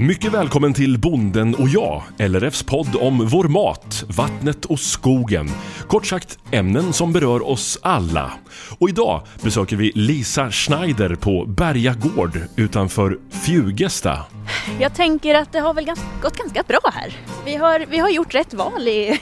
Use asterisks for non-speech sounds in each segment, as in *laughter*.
Mycket välkommen till Bonden och jag, LRFs podd om vår mat, vattnet och skogen. Kort sagt ämnen som berör oss alla. Och idag besöker vi Lisa Schneider på Berga gård utanför Fjugesta. Jag tänker att det har väl gått ganska bra här. Vi har, vi har gjort rätt val i,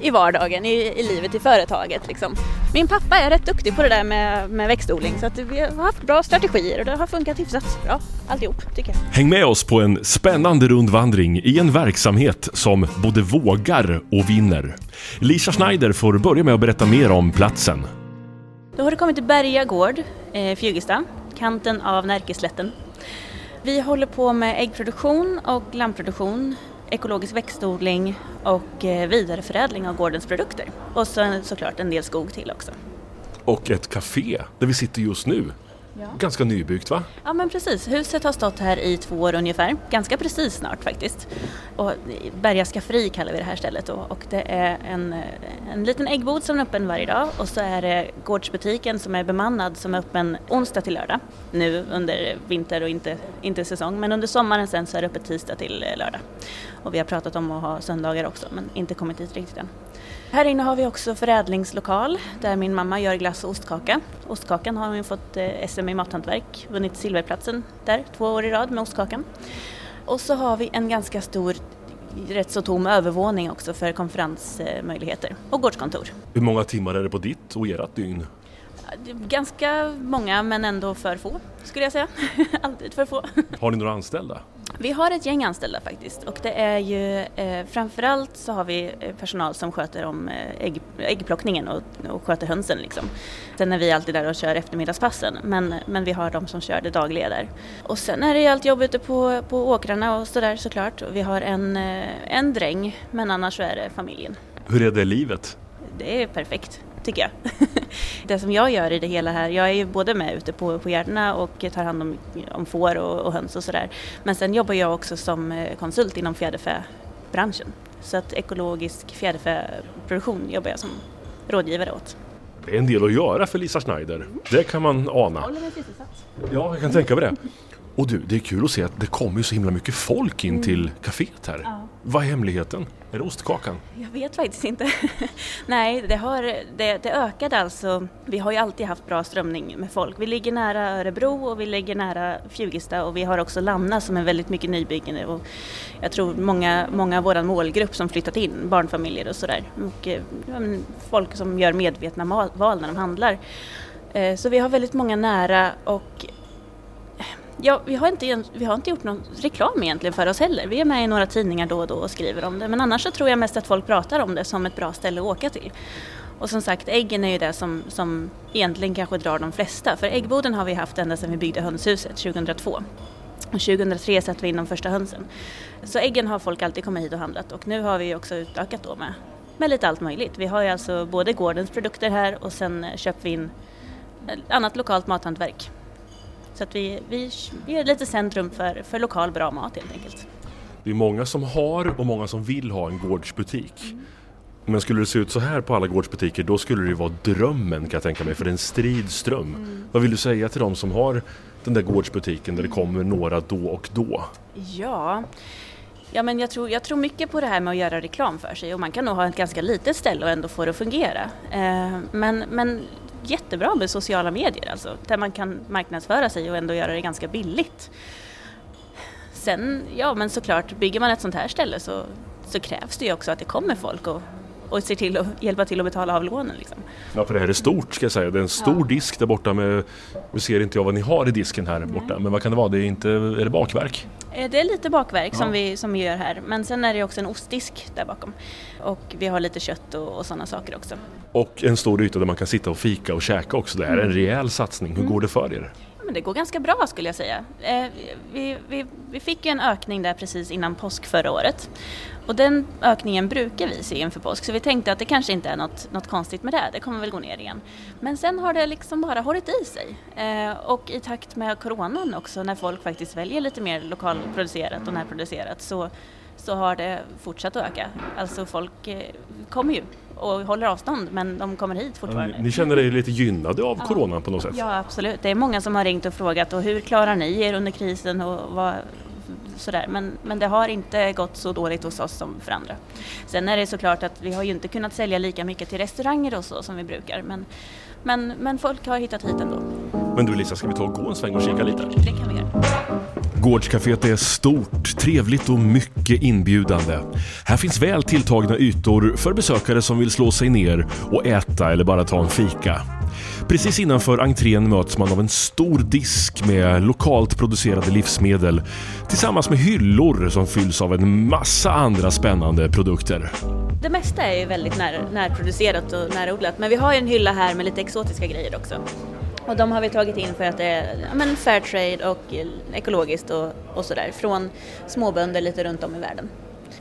i vardagen, i, i livet, i företaget. Liksom. Min pappa är rätt duktig på det där med, med växtodling så att vi har haft bra strategier och det har funkat hyfsat bra alltihop tycker jag. Häng med oss på en spännande rundvandring i en verksamhet som både vågar och vinner. Lisa Schneider får börja med att berätta mer om platsen. Då har du kommit till Berga gård, eh, Fjugesta, kanten av Närkeslätten. Vi håller på med äggproduktion och lammproduktion ekologisk växtodling och eh, vidareförädling av gårdens produkter. Och så, såklart en del skog till också. Och ett café där vi sitter just nu. Ja. Ganska nybyggt va? Ja men precis, huset har stått här i två år ungefär, ganska precis snart faktiskt. Och Berga Skafferi kallar vi det här stället då. och det är en, en liten äggbod som är öppen varje dag och så är det gårdsbutiken som är bemannad som är öppen onsdag till lördag. Nu under vinter och inte, inte säsong men under sommaren sen så är det öppet tisdag till lördag. Och vi har pratat om att ha söndagar också men inte kommit dit riktigt än. Här inne har vi också förädlingslokal där min mamma gör glass och ostkaka. Ostkakan har hon fått eh, SM i mathantverk, vunnit silverplatsen där två år i rad med ostkakan. Och så har vi en ganska stor rätt så tom övervåning också för konferensmöjligheter och gårdskontor. Hur många timmar är det på ditt och ert dygn? Ganska många men ändå för få skulle jag säga. *laughs* Alltid för få. Har ni några anställda? Vi har ett gäng anställda faktiskt och det är ju eh, framförallt så har vi eh, personal som sköter om eh, ägg, äggplockningen och, och sköter hönsen liksom. Sen är vi alltid där och kör eftermiddagspassen men, men vi har de som kör det dagliga där. Och sen är det ju allt jobb ute på, på åkrarna och sådär såklart. Vi har en, eh, en dräng men annars så är det familjen. Hur är det livet? Det är perfekt tycker jag. *laughs* det som jag gör i det hela här, jag är ju både med ute på, på gärdena och tar hand om, om får och, och höns och sådär. Men sen jobbar jag också som eh, konsult inom fjäderfäbranschen. Så att ekologisk fjäderfäproduktion jobbar jag som rådgivare åt. Det är en del att göra för Lisa Schneider. Det kan man ana. Jag håller mig sysselsatt. Ja, jag kan tänka mig det. Och du, det är kul att se att det kommer så himla mycket folk in mm. till kaféet här. Ja. Vad är hemligheten? Är det ostkakan? Jag vet faktiskt inte. *laughs* Nej, det, har, det, det ökade alltså. Vi har ju alltid haft bra strömning med folk. Vi ligger nära Örebro och vi ligger nära Fjugesta och vi har också Lanna som är väldigt mycket nybyggen och jag tror många, många av vår målgrupp som flyttat in, barnfamiljer och sådär. Och folk som gör medvetna val när de handlar. Eh, så vi har väldigt många nära och Ja, vi har, inte, vi har inte gjort någon reklam egentligen för oss heller. Vi är med i några tidningar då och då och skriver om det. Men annars så tror jag mest att folk pratar om det som ett bra ställe att åka till. Och som sagt, äggen är ju det som, som egentligen kanske drar de flesta. För äggboden har vi haft ända sedan vi byggde hönshuset 2002. Och 2003 satte vi in de första hönsen. Så äggen har folk alltid kommit hit och handlat och nu har vi också utökat då med, med lite allt möjligt. Vi har ju alltså både gårdens produkter här och sen eh, köper vi in annat lokalt mathantverk så att vi, vi, vi är lite centrum för, för lokal bra mat helt enkelt. Det är många som har och många som vill ha en gårdsbutik. Mm. Men skulle det se ut så här på alla gårdsbutiker då skulle det vara drömmen kan jag tänka mig för det är en strid ström. Mm. Vad vill du säga till de som har den där gårdsbutiken där det kommer några då och då? Ja, Ja, men jag, tror, jag tror mycket på det här med att göra reklam för sig och man kan nog ha ett ganska litet ställe och ändå få det att fungera. Eh, men, men jättebra med sociala medier alltså, där man kan marknadsföra sig och ändå göra det ganska billigt. Sen, ja men såklart, bygger man ett sånt här ställe så, så krävs det ju också att det kommer folk och, och ser till att hjälpa till att betala av lånen. Liksom. Ja, för det här är stort ska jag säga. Det är en stor ja. disk där borta med, nu ser inte jag vad ni har i disken här borta, Nej. men vad kan det vara? Det är, inte, är det bakverk? Eh, det är lite bakverk ja. som, vi, som vi gör här, men sen är det också en ostdisk där bakom. Och vi har lite kött och, och sådana saker också. Och en stor yta där man kan sitta och fika och käka också. Det här är en mm. rejäl satsning. Hur mm. går det för er? Men det går ganska bra skulle jag säga. Eh, vi, vi, vi fick ju en ökning där precis innan påsk förra året. Och den ökningen brukar vi se inför påsk så vi tänkte att det kanske inte är något, något konstigt med det, det kommer väl gå ner igen. Men sen har det liksom bara hållit i sig. Eh, och i takt med coronan också när folk faktiskt väljer lite mer lokalproducerat och närproducerat så, så har det fortsatt att öka. Alltså folk eh, kommer ju och håller avstånd men de kommer hit fortfarande. Ni känner er lite gynnade av ja. coronan på något sätt? Ja absolut, det är många som har ringt och frågat och hur klarar ni er under krisen och vad, sådär. Men, men det har inte gått så dåligt hos oss som för andra. Sen är det såklart att vi har ju inte kunnat sälja lika mycket till restauranger och så som vi brukar. Men, men, men folk har hittat hit ändå. Men du Lisa, ska vi ta och gå en sväng och kika lite? Det kan vi göra. Gårdscaféet är stort, trevligt och mycket inbjudande. Här finns väl tilltagna ytor för besökare som vill slå sig ner och äta eller bara ta en fika. Precis innanför entrén möts man av en stor disk med lokalt producerade livsmedel tillsammans med hyllor som fylls av en massa andra spännande produkter. Det mesta är ju väldigt när, närproducerat och närodlat men vi har ju en hylla här med lite exotiska grejer också. Och de har vi tagit in för att det är ja, men fair trade och ekologiskt och, och sådär från småbönder lite runt om i världen.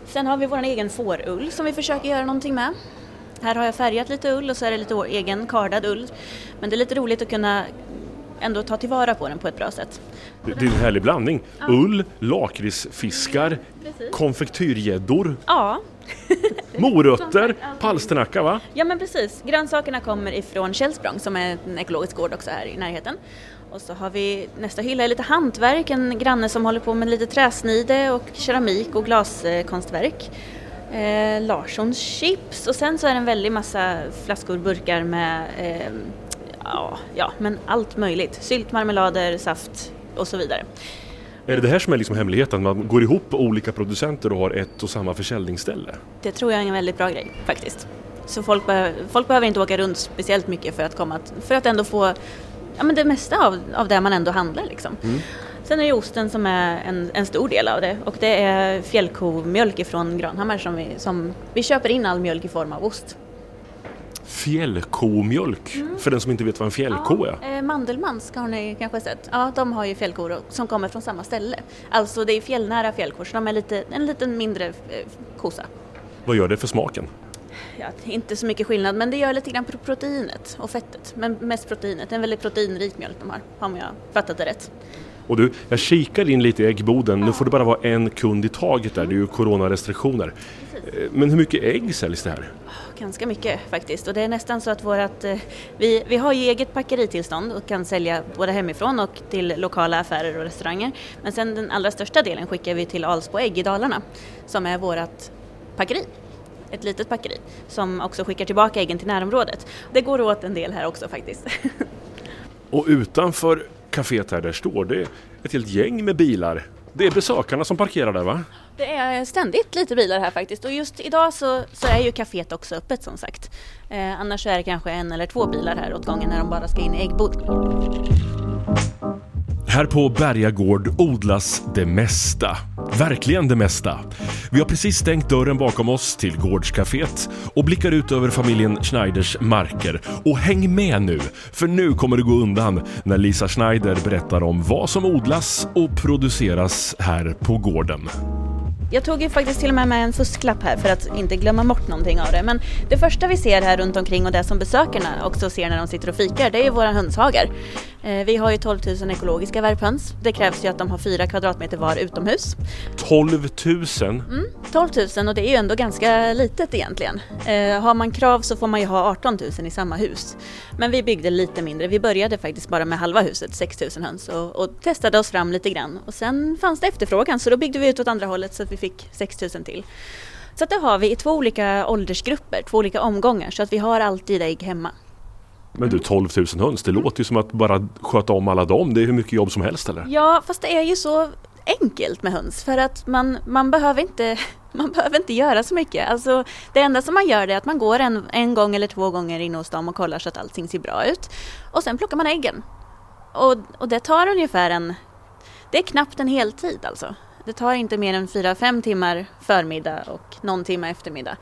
Sen har vi vår egen fårull som vi försöker göra någonting med. Här har jag färgat lite ull och så är det lite egen kardad ull. Men det är lite roligt att kunna ändå ta tillvara på den på ett bra sätt. Det, det är en härlig blandning. Ja. Ull, lakritsfiskar, konfektyrgäddor. Ja. *laughs* Morötter, *laughs* palsternacka va? Ja men precis. Grönsakerna kommer ifrån Källsprång som är en ekologisk gård också här i närheten. Och så har vi nästa hylla är lite hantverk, en granne som håller på med lite träsnide och keramik och glaskonstverk. Eh, Larssons chips och sen så är det en väldig massa flaskor, burkar med eh, ja, ja, men allt möjligt. Sylt, marmelader, saft och så vidare. Är det det här som är liksom hemligheten? Man går ihop olika producenter och har ett och samma försäljningsställe? Det tror jag är en väldigt bra grej faktiskt. Så folk, be folk behöver inte åka runt speciellt mycket för att, komma för att ändå få ja, men det mesta av, av det man ändå handlar. Liksom. Mm. Sen är det osten som är en, en, stor del av det och det är fjällkomjölk ifrån Granhammar som vi, som vi köper in all mjölk i form av ost. Fjällkomjölk, mm. för den som inte vet vad en fjällko ja, är. Eh, Mandelmans har ni kanske sett. Ja, de har ju fjällkor som kommer från samma ställe. Alltså det är fjällnära fjällkor så de är lite, en lite mindre eh, kossa. Vad gör det för smaken? Ja, inte så mycket skillnad men det gör lite grann på proteinet och fettet. Men mest proteinet. Det är en väldigt proteinrik mjölk de har, om jag fattat det rätt. Och du, jag kikar in lite i äggboden. Nu får det bara vara en kund i taget där. Det är ju coronarestriktioner. Eh, men hur mycket ägg säljs det här? Ganska mycket faktiskt och det är nästan så att vårat, eh, vi, vi har ju eget packeritillstånd och kan sälja både hemifrån och till lokala affärer och restauranger. Men sen den allra största delen skickar vi till Alsbo Ägg i Dalarna som är vårat packeri ett litet packeri som också skickar tillbaka äggen till närområdet. Det går åt en del här också faktiskt. *laughs* Och utanför kaféet här, där står det ett helt gäng med bilar. Det är besökarna som parkerar där va? Det är ständigt lite bilar här faktiskt och just idag så, så är ju kaféet också öppet som sagt. Eh, annars är det kanske en eller två bilar här åt gången när de bara ska in i äggbod. Här på Berga Gård odlas det mesta. Verkligen det mesta. Vi har precis stängt dörren bakom oss till gårdscaféet och blickar ut över familjen Schneiders marker. Och häng med nu, för nu kommer det gå undan när Lisa Schneider berättar om vad som odlas och produceras här på gården. Jag tog ju faktiskt till och med med en fusklapp här för att inte glömma bort någonting av det. Men det första vi ser här runt omkring och det som besökarna också ser när de sitter och fikar, det är ju våra hönshagar. Eh, vi har ju 12 000 ekologiska värphöns. Det krävs ju att de har 4 kvadratmeter var utomhus. 12 000? Mm, 12 000 och det är ju ändå ganska litet egentligen. Eh, har man krav så får man ju ha 18 000 i samma hus. Men vi byggde lite mindre. Vi började faktiskt bara med halva huset, 6 000 höns och, och testade oss fram lite grann. Och sen fanns det efterfrågan så då byggde vi ut åt andra hållet så att vi fick 6 000 till. Så att det har vi i två olika åldersgrupper, två olika omgångar så att vi har alltid ägg hemma. Men du 12 000 höns, det låter ju som att bara sköta om alla dem. Det är hur mycket jobb som helst eller? Ja, fast det är ju så enkelt med höns för att man, man, behöver, inte, *laughs* man behöver inte göra så mycket. Alltså, det enda som man gör är att man går en, en gång eller två gånger in hos dem och kollar så att allting ser bra ut. Och sen plockar man äggen. Och, och det tar ungefär en, det är knappt en heltid alltså. Det tar inte mer än 4-5 timmar förmiddag och någon timme eftermiddag.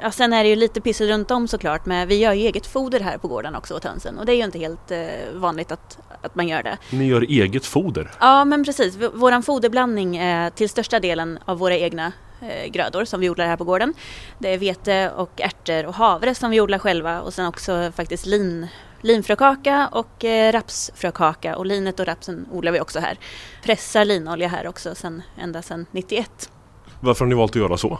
Ja, sen är det ju lite pyssel runt om såklart, men vi gör ju eget foder här på gården också åt hönsen och det är ju inte helt eh, vanligt att, att man gör det. Ni gör eget foder? Ja, men precis. Vår foderblandning är till största delen av våra egna eh, grödor som vi odlar här på gården. Det är vete och ärtor och havre som vi odlar själva och sen också faktiskt lin, linfrökaka och eh, rapsfrökaka och linet och rapsen odlar vi också här. Pressar linolja här också sen, ända sedan 91. Varför har ni valt att göra så?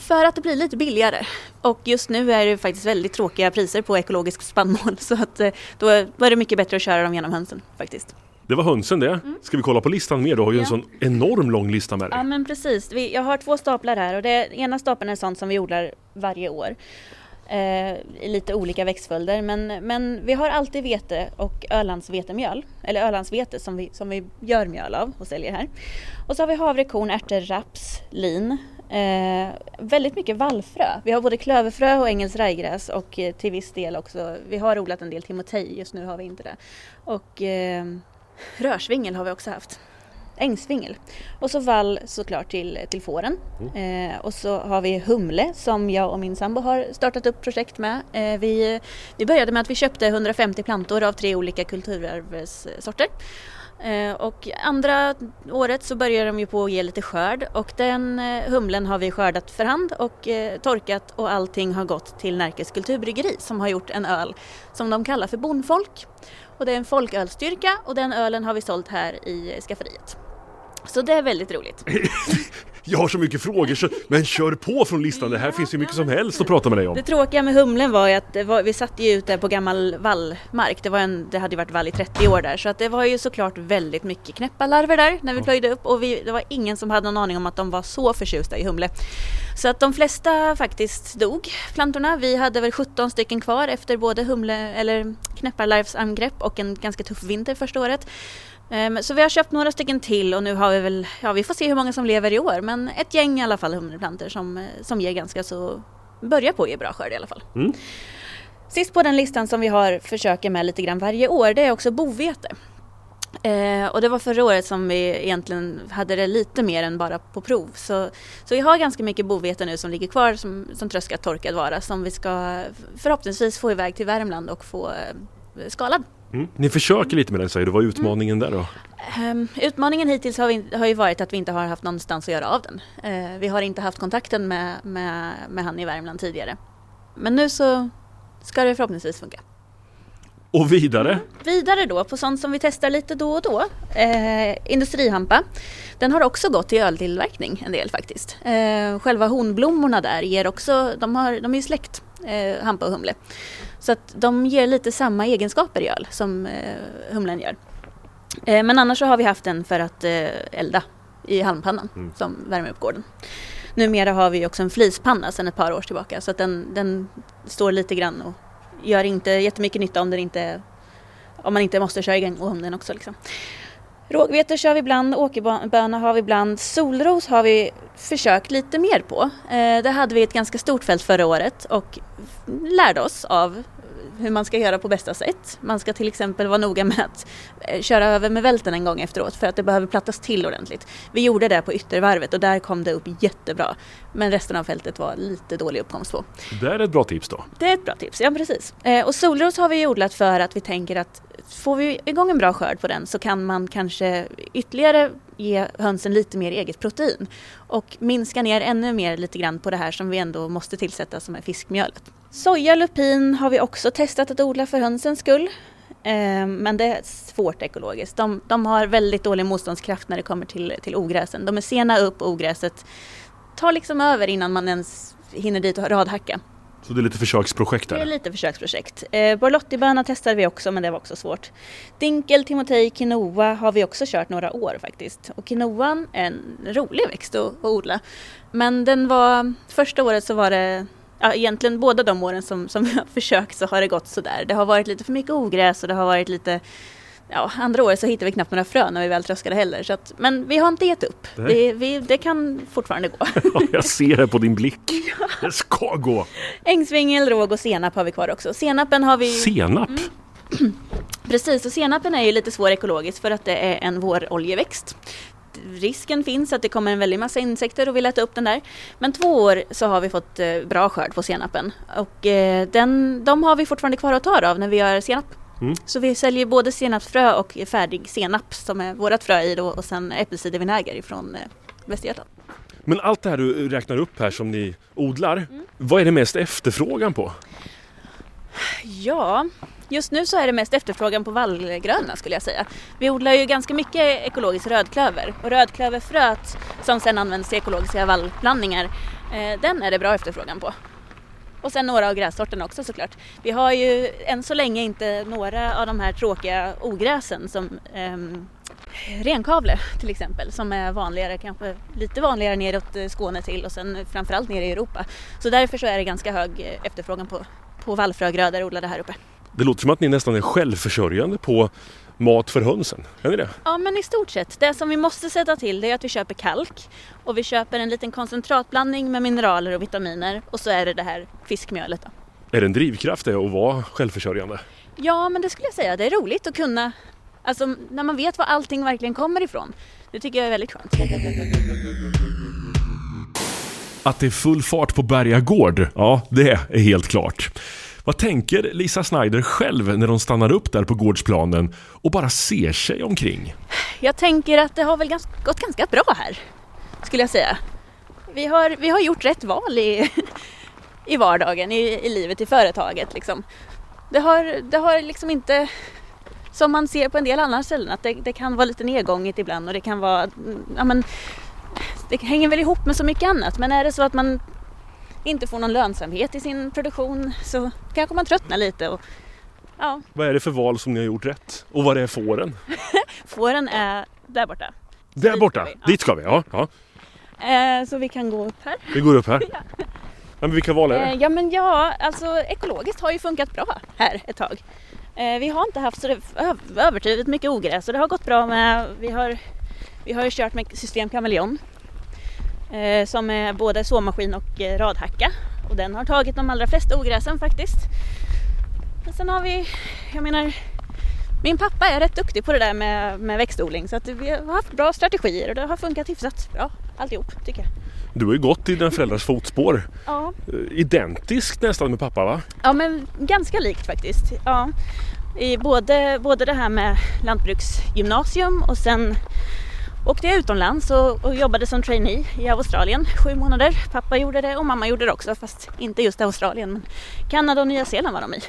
För att det blir lite billigare. Och just nu är det faktiskt väldigt tråkiga priser på ekologisk spannmål *laughs* så att eh, då är det mycket bättre att köra dem genom hönsen faktiskt. Det var hönsen det. Ska vi kolla på listan mer? Du har ju en Ja. sån enorm lång lista med dig. Ja men precis, vi, jag har två staplar här och det ena stapeln är sånt som vi odlar varje år. Eh, I lite olika växtföljder men, men vi har alltid vete och Ölandsvetemjöl, eller Ölandsvete som vi, som vi gör mjöl av och säljer här. Och så har vi havrekorn, ärtor, raps, lin. Eh, väldigt mycket vallfrö. Vi har både klöverfrö och engelskt rajgräs och eh, till viss del också, vi har odlat en del timotej, just nu har vi inte det. Och eh, rörsvingel har vi också haft ängsvingel. Och så vall såklart till, till fåren. Eh, och så har vi humle som jag och min sambo har startat upp projekt med. Eh, vi, vi började med att vi köpte 150 plantor av tre olika kulturarvssorter. Eh, och andra året så börjar de ju på att ge lite skörd och den eh, humlen har vi skördat för hand och eh, torkat och allting har gått till Närkes kulturbryggeri som har gjort en öl som de kallar för Bondfolk. Och det är en folkölstyrka och den ölen har vi sålt här i skafferiet. Så det är väldigt roligt. *laughs* Jag har så mycket frågor, så, men kör på från listan. Det här finns ju mycket som helst att prata med dig om. Det tråkiga med humlen var ju att var, vi satt ju ute på gammal vallmark. Det, var en, det hade ju varit vall i 30 år där så att det var ju såklart väldigt mycket knäppalarver där när vi plöjde upp och vi, det var ingen som hade någon aning om att de var så förtjusta i humle. Så att de flesta faktiskt dog, plantorna. Vi hade väl 17 stycken kvar efter både humle eller knäpparlarvsangrepp och en ganska tuff vinter första året. Ehm, Så vi har köpt några stycken till och nu har vi väl, ja vi får se hur många som lever i år men ett gäng i alla fall humleplantor som, eh, som ger ganska så, börjar på att ge bra skörd i alla fall. Mm. Sist på den listan som vi har försöker med lite grann varje år det är också bovete. Eh, och det var förra året som vi egentligen hade det lite mer än bara på prov. Så, så vi har ganska mycket bovete nu som ligger kvar som, som tröskat torkad vara som vi ska förhoppningsvis få iväg till Värmland och få eh, skalad. Mm. Ni försöker lite med den säger du. Vad är utmaningen där då? Ehm, utmaningen hittills har, vi, har ju varit att vi inte har haft någonstans att göra av den. Eh, vi har inte haft kontakten med, med, med han i Värmland tidigare. Men nu så ska det förhoppningsvis funka. Och vidare? Vidare då på sånt som vi testar lite då och då. Eh, industrihampa. Den har också gått till öltillverkning en del faktiskt. Eh, själva honblommorna där ger också, de, har, de är ju släkt, eh, hampa och humle. Så att de ger lite samma egenskaper i öl som eh, humlen gör. Eh, men annars så har vi haft den för att eh, elda i halmpannan Mm. som värmer upp gården. Numera har vi också en flispanna sedan ett par år tillbaka så att den, den står lite grann och gör inte jättemycket nytta om den inte om man inte måste köra igång om den också. Liksom. Rågvete kör vi ibland, åkerböna har vi ibland, solros har vi försökt lite mer på. Eh, det hade vi ett ganska stort fält förra året och lärde oss av hur man ska göra på bästa sätt. Man ska till exempel vara noga med att eh, köra över med välten en gång efteråt för att det behöver plattas till ordentligt. Vi gjorde det på yttervarvet och där kom det upp jättebra. Men resten av fältet var lite dålig uppkomst på. Det är ett bra tips då. Det är ett bra tips, ja precis. Eh, och solros har vi odlat för att vi tänker att får vi igång en bra skörd på den så kan man kanske ytterligare ge hönsen lite mer eget protein och minska ner ännu mer lite grann på det här som vi ändå måste tillsätta som är fiskmjölet. Soja lupin har vi också testat att odla för hönsens skull. Eh, Men det är svårt ekologiskt. De, de har väldigt dålig motståndskraft när det kommer till, till ogräsen. De är sena upp och ogräset tar liksom över innan man ens hinner dit och radhacka. Så det är lite försöksprojekt Det är där. lite försöksprojekt. Eh, Borlottiböna testade vi också men det var också svårt. Dinkel, timotej, quinoa har vi också kört några år faktiskt. Och quinoan är en rolig växt att, att odla. Men den var, första året så var det, ja egentligen båda de åren som, som *laughs* vi har försökt så har det gått sådär. Det har varit lite för mycket ogräs och det har varit lite Ja, andra året så hittade vi knappt några frön när vi väl tröskade heller. Så att, men vi har inte gett upp. Det, vi, det kan fortfarande gå. *laughs* Jag ser det på din blick. *laughs* Det ska gå. Ängsvingel, råg och senap har vi kvar också. Senapen har vi... Senap. *clears throat* Precis, och senapen är ju lite svår ekologiskt för att det är en våroljeväxt. Risken finns att det kommer en väldig massa insekter och vill äta upp den där. Men två år så har vi fått eh, bra skörd på senapen. Och eh, den, de har vi fortfarande kvar att ta av när vi gör senap. Mm. Så vi säljer både senapsfrö och färdig senap som är vårat frö i då och sen äppelcidervinäger ifrån eh, Västergötland. Men allt det här du räknar upp här som ni odlar, vad är det mest efterfrågan på? Ja, just nu så är det mest efterfrågan på vallgröna skulle jag säga. Vi odlar ju ganska mycket ekologisk rödklöver och rödklöverfröet som sen används till ekologiska vallblandningar, eh, den är det bra efterfrågan på. Och sen några av grässorterna också såklart. Vi har ju än så länge inte några av de här tråkiga ogräsen som um, renkavle till exempel som är vanligare, kanske lite vanligare neråt eh, Skåne till och sen framförallt nere i Europa. Så därför så är det ganska hög eh, efterfrågan på, på vallfrögrödor odlade här uppe. Det låter som att ni nästan är självförsörjande på mat för hönsen. Är ni det? Ja, men i stort sett. Det som vi måste sätta till det är att vi köper kalk och vi köper en liten koncentratblandning med mineraler och vitaminer och så är det det här fiskmjölet. Då. Är det en drivkraft det att vara självförsörjande? Ja, men det skulle jag säga. Det är roligt att kunna, alltså när man vet var allting verkligen kommer ifrån. Det tycker jag är väldigt skönt. Att det är full fart på Berga Gård, ja det är helt klart. Vad tänker Lisa Snyder själv när hon stannar upp där på gårdsplanen och bara ser sig omkring? Jag tänker att det har väl gått ganska bra här, skulle jag säga. Vi har, vi har gjort rätt val i, *laughs* i vardagen, i, i livet, i företaget. Liksom. Det, har, det har liksom inte, som man ser på en del andra ställen, att det, det kan vara lite nedgånget ibland och det kan vara, mm, ja men, det hänger väl ihop med så mycket annat. Men är det så att man inte får någon lönsamhet i sin produktion så kanske man tröttnar lite. Och, ja. Vad är det för val som ni har gjort rätt? Och vad är fåren? *laughs* fåren är där borta. Där borta? Ska Dit ska vi, ja. ja. Eh, så vi kan gå upp här. Vi går upp här. *laughs* ja. Men vilka val är det? Eh, ja men ja, alltså ekologiskt har ju funkat bra här ett tag. Eh, vi har inte haft så överdrivet mycket ogräs och det har gått bra med, vi har, vi har ju kört med system kameleon som är både såmaskin och eh, radhacka och den har tagit de allra flesta ogräsen faktiskt. Men sen har vi, jag menar, min pappa är rätt duktig på det där med, med växtodling så att vi har haft bra strategier och det har funkat hyfsat bra alltihop tycker jag. Du har ju gått i dina föräldrars fotspår. Ja. Eh, identiskt nästan med pappa va? Ja men ganska likt faktiskt. Ja. I både, både det här med lantbruksgymnasium och sen åkte jag utomlands och, och, jobbade som trainee i Australien sju månader. Pappa gjorde det och mamma gjorde det också fast inte just Australien men Kanada och Nya Zeeland var de i.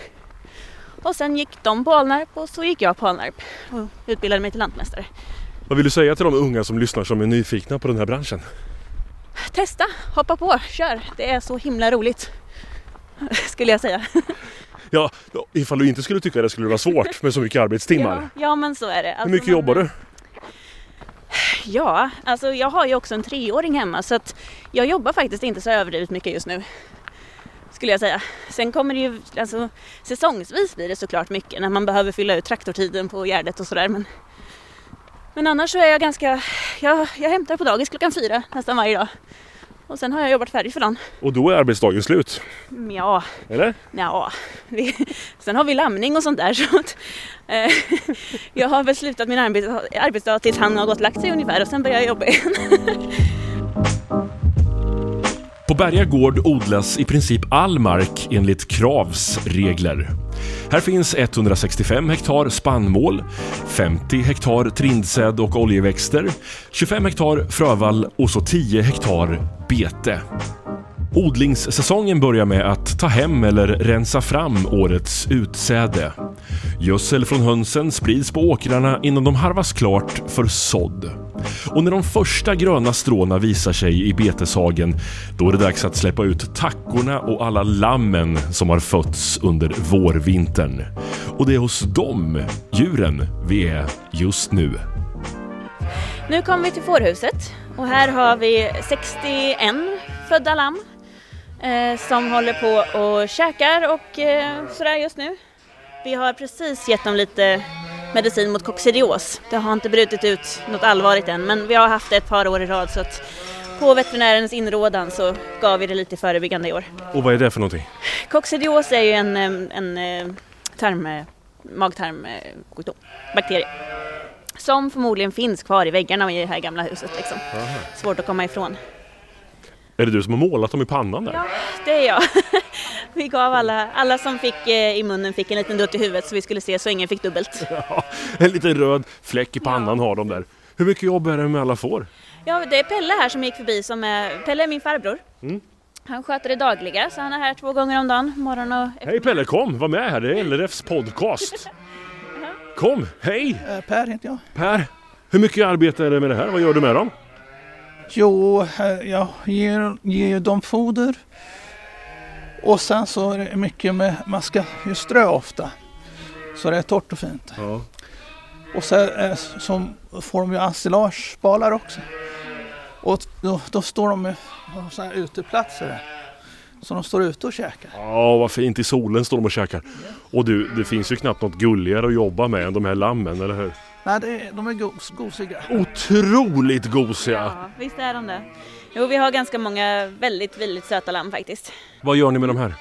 Och sen gick de på Alnarp och så gick jag på Alnarp och utbildade mig till lantmästare. Vad vill du säga till de unga som lyssnar som är nyfikna på den här branschen? Testa, hoppa på, kör. Det är så himla roligt. Skulle jag säga. *laughs* Ja, ifall du inte skulle tycka det skulle vara svårt med så mycket arbetstimmar. Ja, ja men så är det. Alltså, Hur mycket man... jobbar du? Ja, alltså jag har ju också en treåring hemma så att jag jobbar faktiskt inte så överdrivet mycket just nu. Skulle jag säga. Sen kommer det ju, alltså säsongsvis blir det såklart mycket när man behöver fylla ut traktortiden på Gärdet och sådär men men annars så är jag ganska, jag, jag hämtar på dagis klockan fyra nästan varje dag. Och sen har jag jobbat färdigt för dagen. Och då är arbetsdagen slut? Ja. Eller? Ja. Vi, sen har vi lamning och sånt där *laughs* så att, eh, jag har väl slutat min arbets, arbetsdag tills han har gått och lagt sig ungefär och sen börjar jag jobba igen. På Berga gård odlas i princip all mark enligt Kravs regler. Här finns 165 hektar spannmål, 50 hektar trindsäd och oljeväxter, 25 hektar frövall och så 10 hektar bete. Odlingssäsongen börjar med att ta hem eller rensa fram årets utsäde. Gödsel från hönsen sprids på åkrarna innan de harvas klart för sådd. Och när de första gröna stråna visar sig i beteshagen, då är det dags att släppa ut tackorna och alla lammen som har fötts under vårvintern. Och det är hos dem, djuren, vi är just nu. Nu kommer vi till fårhuset och här har vi 61 födda lamm eh, som håller på och käkar och eh, sådär just nu. Vi har precis gett dem lite medicin mot coccidios. Det har inte brutit ut något allvarligt än men vi har haft det ett par år i rad så att på veterinärens inrådan så gav vi det lite förebyggande i år. Och vad är det för någonting? Coccidios är ju en, en, en tarm, magtarmsjukdom, bakterie. Som förmodligen finns kvar i väggarna i det här gamla huset. Liksom. Svårt att komma ifrån. Är det du som har målat dem i pannan där? Ja, det är jag. *laughs* Vi gav alla, alla som fick eh, i munnen fick en liten dutt i huvudet så vi skulle se så ingen fick dubbelt. *laughs* Ja, en liten röd fläck i pannan ja. har de där. Hur mycket jobb är det med alla får? Ja, det är Pelle här som gick förbi som är, Pelle är min farbror. Mm. Han sköter det dagliga så han är här två gånger om dagen, morgon och Hej Pelle, kom, var med här, det är LRFs podcast. *laughs* Kom, hej! Eh, per heter jag. Per, hur mycket arbete är det med det här? Vad gör du med dem? Jo, jag ger, ger dem foder. Och sen så är det mycket med, man ska ju strö ofta. Så det är torrt och fint. Ja. Och sen eh, så får de ju ensilagebalar också. Och då, då står de med så här uteplatser där. Så de står ute och käkar. Ja, vad fint. I solen står de och käkar. Och du, det finns ju knappt något gulligare att jobba med än de här lammen, eller hur? Nej, det de är gos, gosiga. Otroligt gosiga! Ja, visst är de det. Jo, vi har ganska många väldigt, väldigt söta lamm faktiskt. Vad gör ni med de här?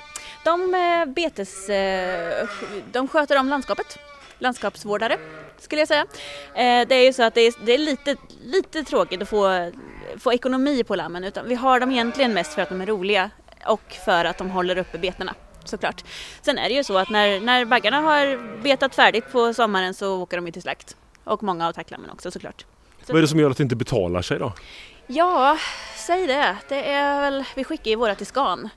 De eh, betes... Eh, de sköter om landskapet. Landskapsvårdare skulle jag säga. Eh, det är ju så att det är, det är lite, lite tråkigt att få, få ekonomi på lammen utan vi har dem egentligen mest för att de är roliga och för att de håller uppe betena såklart. Sen är det ju så att när, när baggarna har betat färdigt på sommaren så åker de ju till slakt. Och många av tacklammen också såklart. Vad är det som gör att det inte betalar sig då? Ja, säg det. Det är väl, vi skickar ju våra till Scan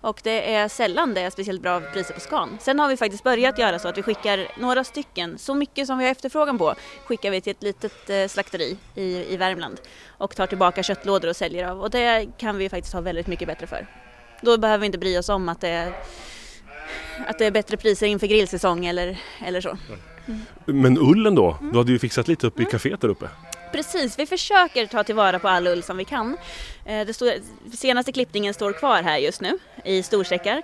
och det är sällan det är speciellt bra priser på Scan. Sen har vi faktiskt börjat göra så att vi skickar några stycken, så mycket som vi har efterfrågan på, skickar vi till ett litet eh, slakteri i, i Värmland och tar tillbaka köttlådor och säljer av och det kan vi faktiskt ha väldigt mycket bättre för. Då behöver vi inte bry oss om att det är, att det är bättre priser inför grillsäsong eller, eller så. Men ullen då? Du hade ju fixat lite upp i kaféet där uppe. Precis, vi försöker ta tillvara på all ull som vi kan. Eh, Det står, senaste klippningen står kvar här just nu i storsäckar.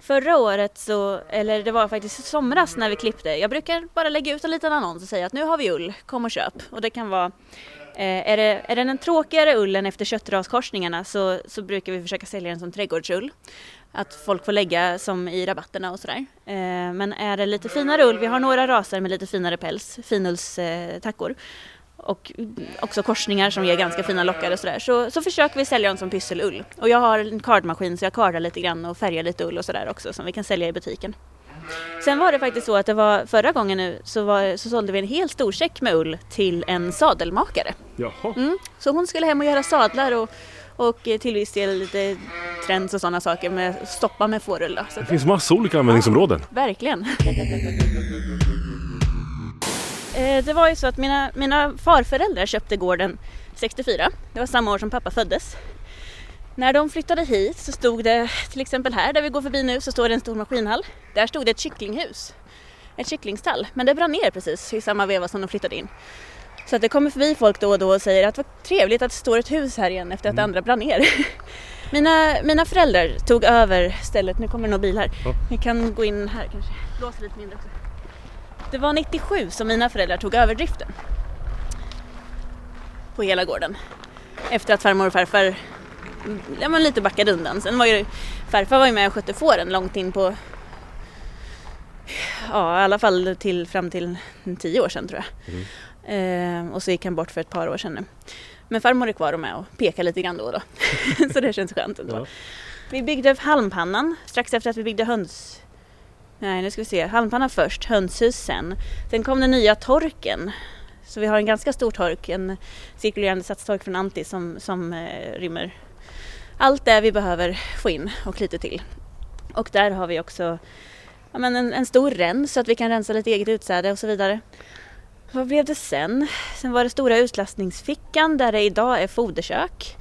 Förra året så, eller det var faktiskt somras när vi klippte, jag brukar bara lägga ut en liten annons och säga att nu har vi ull, kom och köp. Och det kan vara, eh, är, det, är den en tråkigare ullen efter köttraskorsningarna så, så brukar vi försöka sälja den som trädgårdsull. Att folk får lägga som i rabatterna och sådär. Eh, Men är det lite finare ull, vi har några raser med lite finare päls, finullstackor och också korsningar som ger ganska fina lockar och sådär. Så, så försöker vi sälja dem som pysselull. Och jag har en kardmaskin så jag kardar lite grann och färgar lite ull och sådär också som vi kan sälja i butiken. Sen var det faktiskt så att det var förra gången nu så, var, så sålde vi en hel stor säck med ull till en sadelmakare. Jaha. Mm. Så hon skulle hem och göra sadlar och, och till viss del lite trends och sådana saker med stoppa med fårull. Då. Så Det finns massa olika användningsområden. Verkligen. Eh, Det var ju så att mina, mina farföräldrar köpte gården 64. Det var samma år som pappa föddes. När de flyttade hit så stod det till exempel här där vi går förbi nu så står det en stor maskinhall. Där stod det ett kycklinghus. Ett kycklingstall. Men det brann ner precis i samma veva som de flyttade in. Så att det kommer förbi folk då och då och säger att vad trevligt att det står ett hus här igen efter att det andra brann ner. *laughs* Mina, mina föräldrar tog över stället, nu kommer det någon bil här. Ja. Vi kan gå in här kanske, låsa lite mindre också. Det var 97 som mina föräldrar tog över driften. På hela gården. Efter att farmor och farfar ja, men lite backade undan. Sen var ju farfar var ju med och skötte fåren långt in på Ja, i alla fall till, fram till tio år sedan tror jag. Eh, och så gick han bort för ett par år sedan nu. Men farmor är kvar och med och pekar lite grann då och då. *laughs* så det känns skönt ändå. Ja. Vi byggde halmpannan strax efter att vi byggde höns... Nej, nu ska vi se. Halmpannan först, hönshus sen. Sen kom den nya torken. Så vi har en ganska stor tork, en cirkulerande satstork från Antti som, som eh, rymmer allt det vi behöver få in och lite till. Och där har vi också ja, men en, en stor rens så att vi kan rensa lite eget utsäde och så vidare. Vad blev det sen? Sen var det stora utlastningsfickan där det idag är foderkök.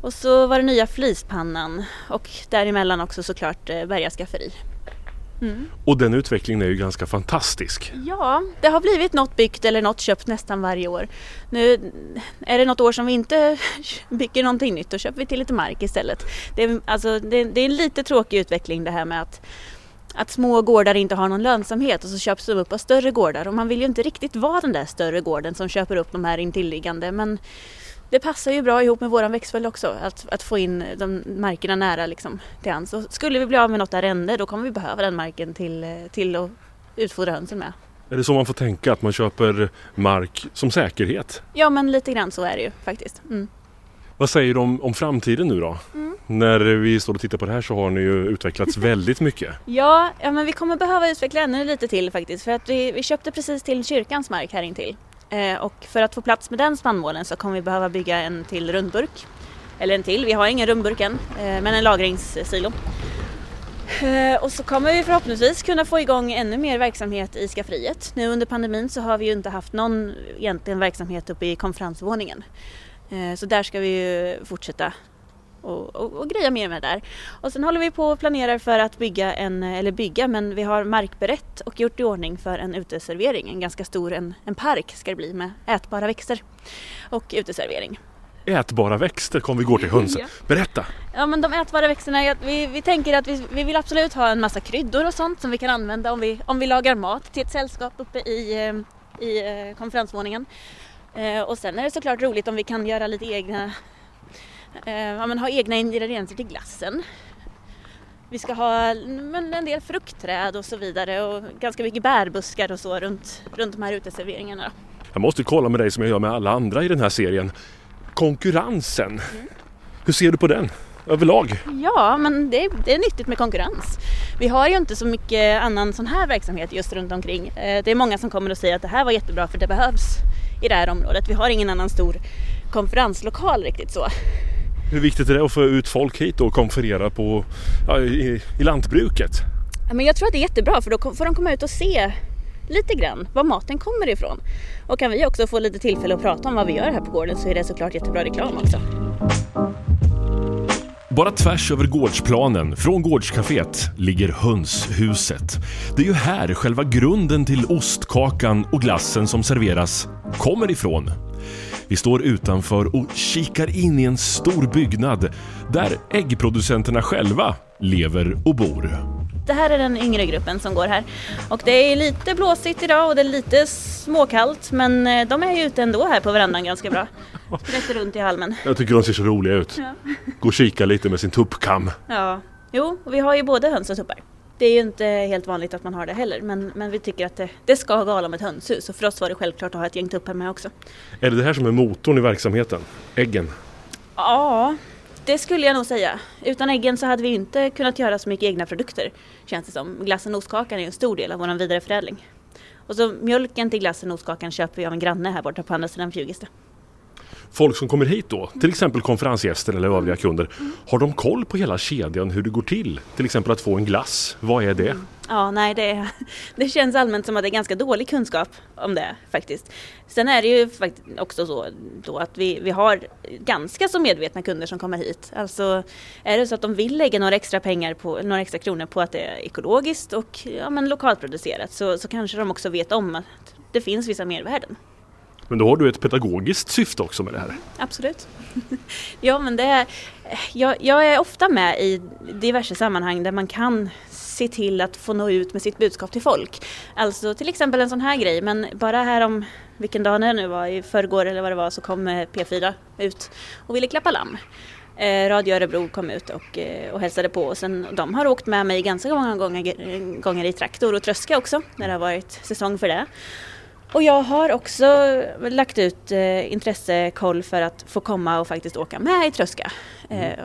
Och så var det nya flispannan och däremellan också såklart eh, Berga skafferi. Och den utvecklingen är ju ganska fantastisk. Ja, det har blivit något byggt eller något köpt nästan varje år. Nu är det något år som vi inte *laughs* bygger någonting nytt, då köper vi till lite mark istället. Det är, alltså, det, det är en lite tråkig utveckling det här med att, att små gårdar inte har någon lönsamhet och så köps de upp av större gårdar och man vill ju inte riktigt vara den där större gården som köper upp de här intilliggande men det passar ju bra ihop med våran växtföljd också att, att få in de markerna nära liksom till hands. Så skulle vi bli av med något arrende då kommer vi behöva den marken till, till att utfodra hönsen med. Är det så man får tänka att man köper mark som säkerhet? Ja men lite grann så är det ju faktiskt. Mm. Vad säger du om, om framtiden nu då? När vi står och tittar på det här så har ni ju utvecklats *laughs* väldigt mycket. Ja, ja, men vi kommer behöva utveckla ännu lite till faktiskt för att vi, vi köpte precis till kyrkans mark här intill. Eh, och för att få plats med den spannmålen så kommer vi behöva bygga en till rundburk. Eller en till, vi har ingen rundburk än, eh, men en lagringssilo. Eh, och så kommer vi förhoppningsvis kunna få igång ännu mer verksamhet i skafferiet. Nu under pandemin så har vi ju inte haft någon egentligen verksamhet uppe i konferensvåningen. Eh, så där ska vi ju fortsätta och, och, och greja mer med det där. Och sen håller vi på och planerar för att bygga en, eller bygga, men vi har markberett och gjort i ordning för en uteservering. En ganska stor, en, en park ska det bli med ätbara växter och uteservering. Ätbara växter kom vi går till hönsen. *laughs* Ja. Berätta! Ja men de ätbara växterna, vi, vi tänker att vi, vi vill absolut ha en massa kryddor och sånt som vi kan använda om vi, om vi lagar mat till ett sällskap uppe i, eh, i eh, konferensvåningen. Eh, och sen är det såklart roligt om vi kan göra lite egna, eh, ja, men ha egna ingredienser till glassen. Vi ska ha men, en del fruktträd och så vidare och ganska mycket bärbuskar och så runt, runt de här uteserveringarna. då. Jag måste kolla med dig som jag gör med alla andra i den här serien. Konkurrensen. Hur ser du på den överlag? Ja, men det, det är nyttigt med konkurrens. Vi har ju inte så mycket annan sån här verksamhet just runt omkring. Eh, Det är många som kommer och säger att det här var jättebra för det behövs i det här området. Vi har ingen annan stor konferenslokal riktigt så. Hur viktigt är det att få ut folk hit och konferera på, ja, i, i lantbruket? Ja, Men jag tror att det är jättebra för då får de komma ut och se lite grann var maten kommer ifrån. Och kan vi också få lite tillfälle att prata om vad vi gör här på gården så är det såklart jättebra reklam också. Bara tvärs över gårdsplanen, från gårdscaféet, ligger hönshuset. Det är ju här själva grunden till ostkakan och glassen som serveras kommer ifrån. Vi står utanför och kikar in i en stor byggnad där äggproducenterna själva lever och bor. Det här är den yngre gruppen som går här. Och det är lite blåsigt idag och det är lite småkallt men eh, de är ju ute ändå här på verandan ganska bra. Sprätter runt i halmen. Jag tycker de ser så roliga ut. Ja. Gå och kika lite med sin tuppkam. ja. Jo, vi har ju både höns och tuppar. Det är ju inte helt vanligt att man har det heller men, men vi tycker att det, det ska gala om ett hönshus och för oss var det självklart att ha ett gäng tuppar med också. Är det det här som är motorn i verksamheten? Äggen? Ja, det skulle jag nog säga. Utan äggen så hade vi inte kunnat göra så mycket egna produkter känns det som. Glassen och ostkakan är ju en stor del av vår vidareförädling. Och så mjölken till glassen och ostkakan köper vi av en granne här borta på andra sidan Fjugesta. Folk som kommer hit då, till exempel konferensgäster eller övriga kunder, har de koll på hela kedjan hur det går till? Till exempel att få en glass, vad är det? Ja, nej det, *laughs* det känns allmänt som att det är ganska dålig kunskap om det faktiskt. Sen är det ju faktiskt också så då att vi, vi har ganska så medvetna kunder som kommer hit. Alltså är det så att de vill lägga några extra pengar på, några extra kronor på att det är ekologiskt och ja, men lokalproducerat så, så kanske de också vet om att det finns vissa mervärden. Men då har du ett pedagogiskt syfte också med det här. Absolut. *laughs* ja, men det är, jag, jag är ofta med i diverse sammanhang där man kan se till att få nå ut med sitt budskap till folk. Alltså till exempel en sån här grej, men bara här om vilken dag det nu var, i förrgår eller vad det var, så kom eh, P4 ut och ville klappa lamm. Eh, Radio Örebro kom ut och, eh, och hälsade på och sen, de har åkt med mig ganska många gånger, gånger i traktor och tröska också när det har varit säsong för det. Och jag har också lagt ut eh, intressekoll för att få komma och faktiskt åka med i tröska. Eh,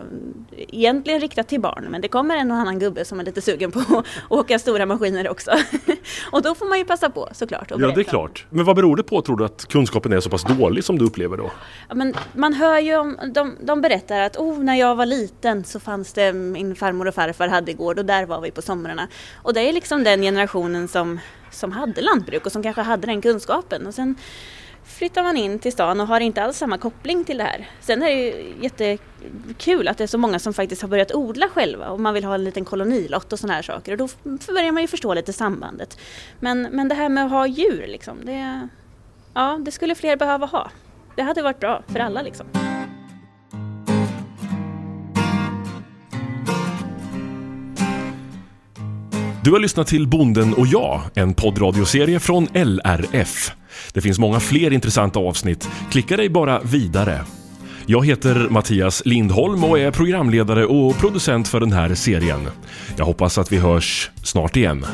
egentligen riktat till barn men det kommer en och annan gubbe som är lite sugen på att åka stora maskiner också. *laughs* och då får man ju passa på såklart. Ja, det är klart. Men vad beror det på tror du att kunskapen är så pass dålig som du upplever då? Ja, men man hör ju om, de, de berättar att oh, när jag var liten så fanns det min farmor och farfar hade gård och där var vi på somrarna. Och det är liksom den generationen som, som hade lantbruk och som kanske hade den kunskapen. Och sen flyttar man in till stan och har inte alls samma koppling till det här. Sen är det ju jättekul att det är så många som faktiskt har börjat odla själva och man vill ha en liten kolonilott och sådana här saker och då börjar man ju förstå lite sambandet. Men, men det här med att ha djur liksom, det, ja, det skulle fler behöva ha. Det hade varit bra för alla liksom. Du har lyssnat till Bonden och jag, en poddradioserie från LRF. Det finns många fler intressanta avsnitt. Klicka dig bara vidare. Jag heter Mattias Lindholm och är programledare och producent för den här serien. Jag hoppas att vi hörs snart igen.